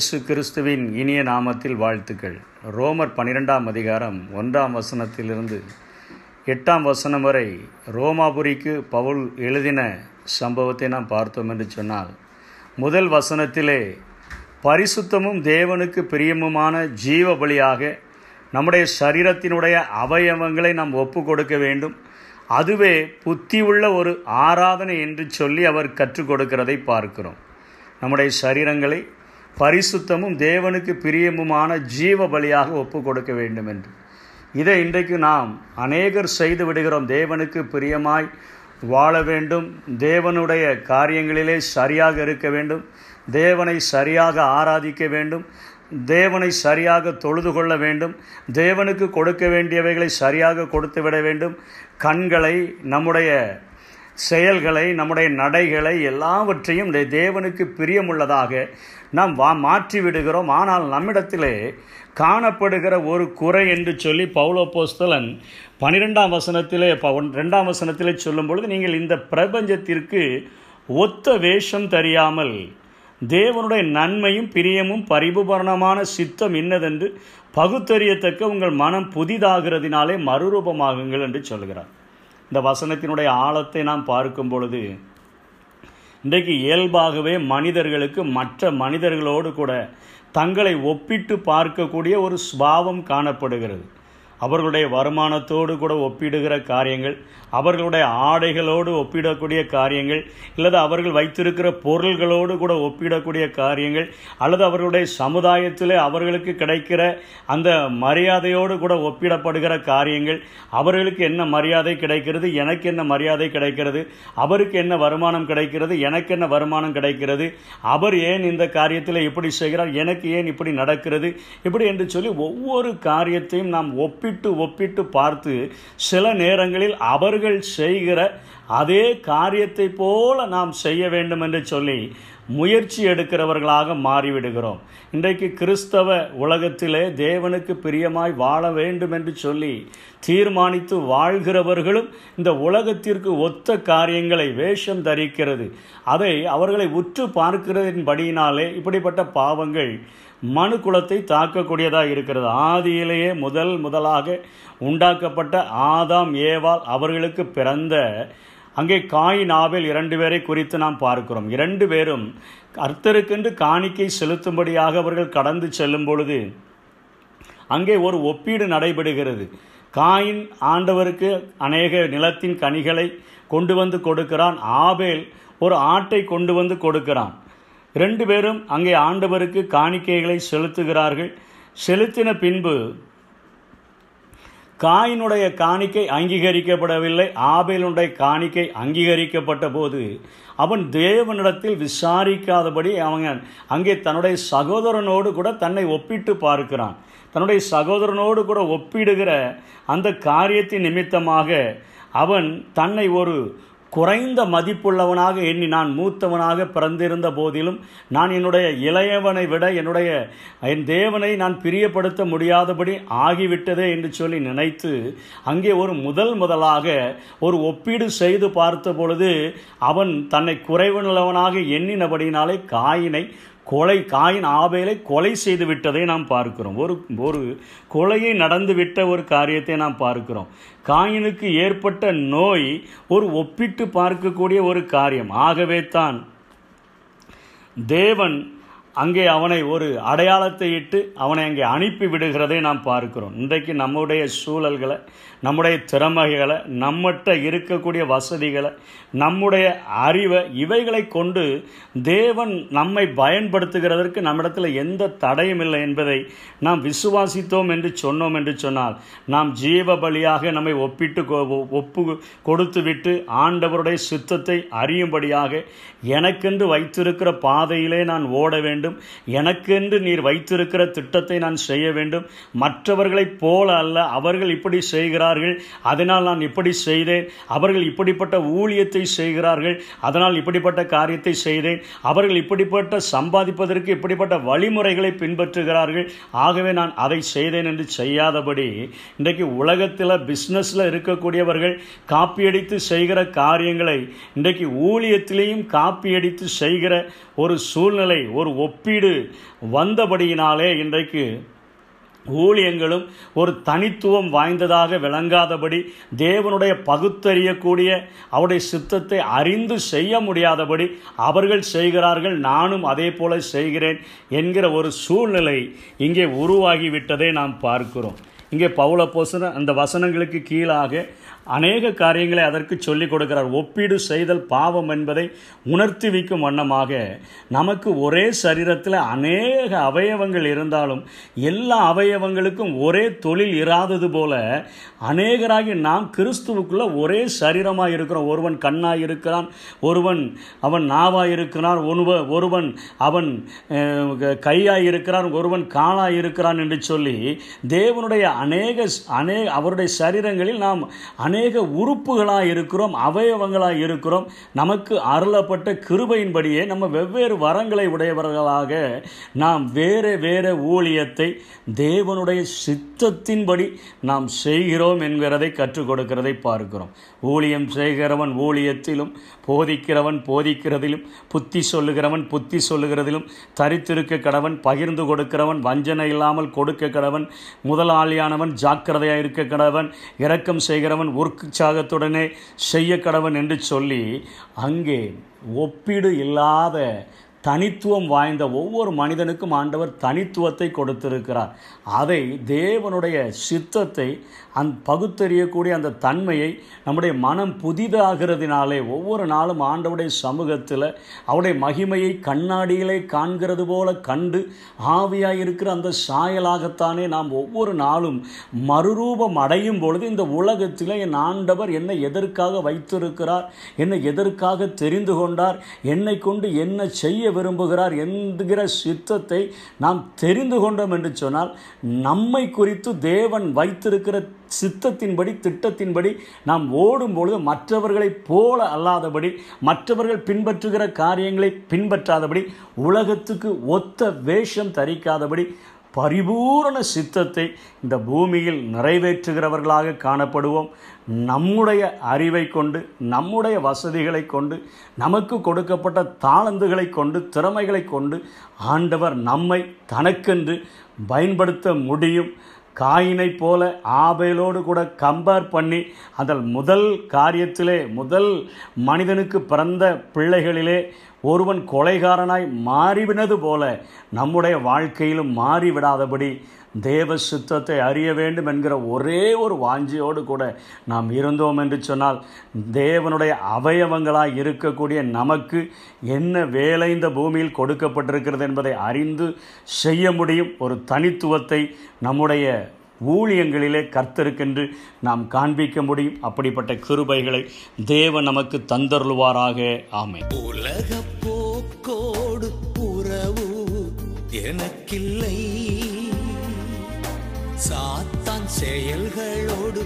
இயேசு கிறிஸ்துவின் இனிய நாமத்தில் வாழ்த்துக்கள். ரோமர் பன்னிரெண்டாம் அதிகாரம் ஒன்றாம் வசனத்திலிருந்து எட்டாம் வசனம் வரை ரோமாபுரிக்கு பவுல் எழுதின சம்பவத்தை நாம் பார்த்தோம் என்று சொன்னால் முதல் வசனத்திலே பரிசுத்தமும் தேவனுக்கு பிரியமுமான ஜீவ பலியாக நம்முடைய சரீரத்தினுடைய அவயவங்களை நாம் ஒப்பு கொடுக்க வேண்டும். அதுவே புத்தி உள்ள ஒரு ஆராதனை என்று சொல்லி அவர் கற்றுக் கொடுக்கிறதை பார்க்கிறோம். நம்முடைய சரீரங்களை பரிசுத்தமும் தேவனுக்கு பிரியமுமான ஜீவ பலியாக ஒப்பு கொடுக்க வேண்டும் என்று இதை இன்றைக்கு நாம் அநேகர் செய்து விடுகிறோம். தேவனுக்கு பிரியமாய் வாழ வேண்டும். தேவனுடைய காரியங்களிலே சரியாக இருக்க வேண்டும். தேவனை சரியாக ஆராதிக்க வேண்டும். தேவனை சரியாக தொழுது கொள்ள வேண்டும். தேவனுக்கு கொடுக்க வேண்டியவைகளை சரியாக கொடுத்து விட வேண்டும். கண்களை நம்முடைய செயல்களை நம்முடைய நடைகளை எல்லாவற்றையும் இந்த தேவனுக்கு பிரியமுள்ளதாக நாம் வா மாற்றி விடுகிறோம் ஆனால் நம்மிடத்திலே காணப்படுகிற ஒரு குறை என்று சொல்லி பௌலோபோஸ்தலன் பனிரெண்டாம் வசனத்திலே ப ரெண்டாம் வசனத்திலே சொல்லும் பொழுது நீங்கள் இந்த பிரபஞ்சத்திற்கு ஒத்த வேஷம் தெரியாமல் தேவனுடைய நன்மையும் பிரியமும் பரிபூரணமான சித்தம் இன்னதென்று பகுத்தறியத்தக்க உங்கள் மனம் புதிதாகிறதினாலே மறுரூபமாகுங்கள் என்று சொல்கிறார் இந்த வசனத்தினுடைய ஆழத்தை நாம் பார்க்கும் பொழுது இன்றைக்கு இயல்பாகவே மனிதர்களுக்கு மற்ற மனிதர்களோடு கூட தங்களை ஒப்பிட்டு பார்க்கக்கூடிய ஒரு சுபாவம் காணப்படுகிறது. அவர்களுடைய வருமானத்தோடு கூட ஒப்பிடுகிற காரியங்கள் அவர்களுடைய ஆடைகளோடு ஒப்பிடக்கூடிய காரியங்கள் அல்லது அவர்கள் வைத்திருக்கிற பொருள்களோடு கூட ஒப்பிடக்கூடிய காரியங்கள் அல்லது அவர்களுடைய சமுதாயத்தில் அவர்களுக்கு கிடைக்கிற அந்த மரியாதையோடு கூட ஒப்பிடப்படுகிற காரியங்கள் அவர்களுக்கு என்ன மரியாதை கிடைக்கிறது எனக்கு என்ன மரியாதை கிடைக்கிறது அவருக்கு என்ன வருமானம் கிடைக்கிறது எனக்கு என்ன வருமானம் கிடைக்கிறது அவர் ஏன் இந்த காரியத்தில் இப்படி செய்கிறார் எனக்கு ஏன் இப்படி நடக்கிறது இப்படி என்று சொல்லி ஒவ்வொரு காரியத்தையும் நாம் ஒப்பிட்டு ஒப்பிட்டு பார்த்து சில நேரங்களில் அவர்கள் செய்கிற அதே காரியத்தை போல நாம் செய்ய வேண்டும் என்று சொல்லி முயற்சி எடுக்கிறவர்களாக மாறிவிடுகிறோம். இன்றைக்கு கிறிஸ்தவ உலகத்திலே தேவனுக்கு பிரியமாய் வாழ வேண்டும் என்று சொல்லி தீர்மானித்து வாழ்கிறவர்களும் இந்த உலகத்திற்கு ஒத்த காரியங்களை வேஷம் தரிக்கிறது. அதை அவர்களை உற்று பார்க்கிறதின்படியினாலே இப்படிப்பட்ட பாவங்கள் மனு குலத்தை தாக்கக்கூடியதாக இருக்கிறது. ஆதியிலேயே முதல் முதலாக உண்டாக்கப்பட்ட ஆதாம் ஏவால் அவர்களுக்கு பிறந்த அங்கே காயின் ஆபேல் இரண்டு பேரை குறித்து நாம் பார்க்கிறோம். இரண்டு பேரும் கர்த்தருக்கென்று காணிக்கை செலுத்தும்படியாக அவர்கள் கடந்து செல்லும் பொழுது அங்கே ஒரு ஒப்பீடு நடைபெறுகிறது. காயின் ஆண்டவருக்கு அநேக நிலத்தின் கனிகளை கொண்டு வந்து கொடுக்கிறான். ஆபேல் ஒரு ஆட்டை கொண்டு வந்து கொடுக்கிறான். ரெண்டு பேரும் அங்கே ஆண்டவருக்கு காணிக்கைகளை செலுத்துகிறார்கள். செலுத்தின பின்பு காயினுடைய காணிக்கை அங்கீகரிக்கப்படவில்லை. ஆபேலுடைய காணிக்கை அங்கீகரிக்கப்பட்ட போது அவன் தேவனிடத்தில் விசாரிக்காதபடி அவன் அங்கே தன்னுடைய சகோதரனோடு கூட தன்னை ஒப்பிட்டு பார்க்கிறான். தன்னுடைய சகோதரனோடு கூட ஒப்பிடுகிற அந்த காரியத்தின் நிமித்தமாக அவன் தன்னை ஒரு குறைந்த மதிப்புள்ளவனாக எண்ணி நான் மூத்தவனாக பிறந்திருந்த போதிலும் நான் என்னுடைய இளையவனை விட என்னுடைய என் தேவனை நான் பிரியப்படுத்த முடியாதபடி ஆகிவிட்டதே என்று சொல்லி நினைத்து அங்கே ஒரு முதல் முதலாக ஒரு ஒப்பீடு செய்து பார்த்த பொழுது அவன் தன்னை குறைவுள்ளவனாக எண்ணினபடினாலே காயினை கொலை காயின் ஆபேலை கொலை செய்து விட்டதை நாம் பார்க்கிறோம். ஒரு ஒரு கொலையை நடந்துவிட்ட ஒரு காரியத்தை நாம் பார்க்கிறோம். காயினுக்கு ஏற்பட்ட நோய் ஒரு ஒப்பிட்டு பார்க்கக்கூடிய ஒரு காரியம். ஆகவே தான் தேவன் அங்கே அவனை ஒரு அடையாளத்தை இட்டு அவனை அங்கே அனுப்பி விடுகிறதை நாம் பார்க்கிறோம். இன்றைக்கு நம்முடைய சூழல்களை நம்முடைய திறமைகளை நம்மகிட்ட இருக்கக்கூடிய வசதிகளை நம்முடைய அறிவை இவைகளை கொண்டு தேவன் நம்மை பயன்படுத்துகிறதற்கு நம்மிடத்தில் எந்த தடையும் இல்லை என்பதை நாம் விசுவாசித்தோம் என்று சொன்னோம் என்று சொன்னால் நாம் ஜீவ பலியாக நம்மை ஒப்பிட்டு ஒப்பு கொடுத்து விட்டு ஆண்டவருடைய சித்தத்தை அறியும்படியாக எனக்கென்று வைத்திருக்கிற பாதையிலே நான் ஓட வேண்டும் எனக்கென்று நீர் வைத்திருக்கிற திட்டத்தை நான் செய்ய வேண்டும். மற்றவர்களைப் போல அல்ல அவர்கள் இப்படி செய்கிறார் செய்கிறார்கள். அதனால் நான் இப்படி செய்தேன். அவர்கள் இப்படிப்பட்ட ஊழியத்தை செய்கிறார்கள். அதனால் இப்படிப்பட்ட காரியத்தை செய்தேன். அவர்கள் இப்படிப்பட்ட சம்பாதிப்பதற்கு இப்படிப்பட்ட வழிமுறைகளை பின்பற்றுகிறார்கள். ஆகவே நான் அதை செய்தேன் என்று செய்யாதபடி இன்றைக்கு உலகத்தில் பிஸ்னஸில் இருக்கக்கூடியவர்கள் காப்பியடித்து செய்கிற காரியங்களை இன்றைக்கு ஊழியத்திலேயும் காப்பியடித்து செய்கிற ஒரு சூழ்நிலை ஒரு ஒப்பீடு வந்தபடியினாலே இன்றைக்கு ஊழியங்களும் ஒரு தனித்துவம் வாய்ந்ததாக விளங்காதபடி தேவனுடைய பகுத்தறியக்கூடிய அவருடைய சித்தத்தை அறிந்து செய்ய முடியாதபடி அவர்கள் செய்கிறார்கள் நானும் அதே போல செய்கிறேன் என்கிற ஒரு சூழ்நிலை இங்கே உருவாகிவிட்டதை நாம் பார்க்கிறோம். இங்கே பவுல போசன அந்த வசனங்களுக்கு கீழாக அநேக காரியங்களை அதற்கு சொல்லிக் கொடுக்கிறார். ஒப்பீடு செய்தல் பாவம் என்பதை உணர்த்தி வைக்கும் வண்ணமாக நமக்கு ஒரே சரீரத்தில் அநேக அவயவங்கள் இருந்தாலும் எல்லா அவயவங்களுக்கும் ஒரே தொழில் இராதது போல அநேகராகி நாம் கிறிஸ்துவுக்குள்ள ஒரே சரீரமாக இருக்கிறோம். ஒருவன் கண்ணாக இருக்கிறான் ஒருவன் அவன் நாவாக இருக்கிறான் ஒருவன் ஒருவன் அவன் கையாக இருக்கிறான் ஒருவன் காலாக இருக்கிறான் என்று சொல்லி தேவனுடைய அநேக அநே அவருடைய சரீரங்களில் நாம் அநேக உறுப்புகளாக இருக்கிறோம் அவயவங்களாக இருக்கிறோம். நமக்கு அருளப்பட்ட கிருபையின்படியே நம்ம வெவ்வேறு வரங்களை உடையவர்களாக நாம் வேறு வேறு ஊழியத்தை தேவனுடைய சித்தத்தின்படி நாம் செய்கிறோம் என்கிறதை கற்றுக் கொடுக்கிறதை பார்க்கிறோம். ஊழியம் செய்கிறவன் ஊழியத்திலும் போதிக்கிறவன் போதிக்கிறதிலும் புத்தி சொல்லுகிறவன் புத்தி சொல்லுகிறதிலும் தரித்திருக்க கடவன் பகிர்ந்து கொடுக்கிறவன் வஞ்சனை இல்லாமல் கொடுக்க கடவன் முதலாளியானவன் ஜாக்கிரதையாக இருக்க கடவன் இரக்கம் செய்கிறவன் உற்சாகத்துடனே செய்ய கடவன் என்று சொல்லி அங்கே ஒப்பீடு இல்லாத தனித்துவம் வாய்ந்த ஒவ்வொரு மனிதனுக்கும் ஆண்டவர் தனித்துவத்தை கொடுத்திருக்கிறார். அதை தேவனுடைய சித்தத்தை அந் பகுத்தறியக்கூடிய அந்த தன்மையை நம்முடைய மனம் புதிதாகிறதுனாலே ஒவ்வொரு நாளும் ஆண்டவுடைய சமூகத்தில் அவருடைய மகிமையை கண்ணாடியிலே காண்கிறது போல கண்டு ஆவியாக இருக்கிற அந்த சாயலாகத்தானே நாம் ஒவ்வொரு நாளும் மறுரூபம் அடையும் பொழுது இந்த உலகத்தில் என் ஆண்டவர் என்னை எதற்காக வைத்திருக்கிறார்? என்னை எதற்காக தெரிந்து கொண்டார்? என்னை கொண்டு என்ன செய்ய விரும்புகிறார் என்கிற சித்தத்தை நாம் தெரிந்து கொண்டோம் என்று சொன்னால் நம்மை குறித்து தேவன் வைத்திருக்கிற சித்தத்தின்படி திட்டத்தின்படி நாம் ஓடும் பொழுது மற்றவர்களைப் போல அல்லாதபடி மற்றவர்கள் பின்பற்றுகிற காரியங்களை பின்பற்றாதபடி உலகத்துக்கு ஒத்த வேஷம் தரிக்காதபடி பரிபூரண சித்தத்தை இந்த பூமியில் நிறைவேற்றுகிறவர்களாக காணப்படுவோம். நம்முடைய அறிவை கொண்டு நம்முடைய வசதிகளை கொண்டு நமக்கு கொடுக்கப்பட்ட தாளந்துகளை கொண்டு திறமைகளை கொண்டு ஆண்டவர் நம்மை தனக்கென்று பயன்படுத்த முடியும். காயினை போல ஆபேலோடு கூட கம்பேர் பண்ணி அதில் முதல் காரியத்திலே முதல் மனிதனுக்கு பிறந்த பிள்ளைகளிலே ஒருவன் கொலைகாரனாய் மாறிவினது போல நம்முடைய வாழ்க்கையிலும் மாறிவிடாதபடி தேவ சித்தத்தை அறிய வேண்டும் என்கிற ஒரே ஒரு வாஞ்சியோடு கூட நாம் இருந்தோம் என்று சொன்னால் தேவனுடைய அவயவங்களாக இருக்கக்கூடிய நமக்கு என்ன வேலை இந்த பூமியில் கொடுக்கப்பட்டிருக்கிறது என்பதை அறிந்து செய்ய முடியும். ஒரு தனித்துவத்தை நம்முடைய ஊழியங்களிலே கர்த்தருக்கென்று நாம் காண்பிக்க முடியும். அப்படிப்பட்ட கிருபைகளை தேவன் நமக்கு தந்தருள்வாராக. ஆமை உலக போக்கோடு புறவு எனக்கில்லை. சாத்தான் செயல்களோடு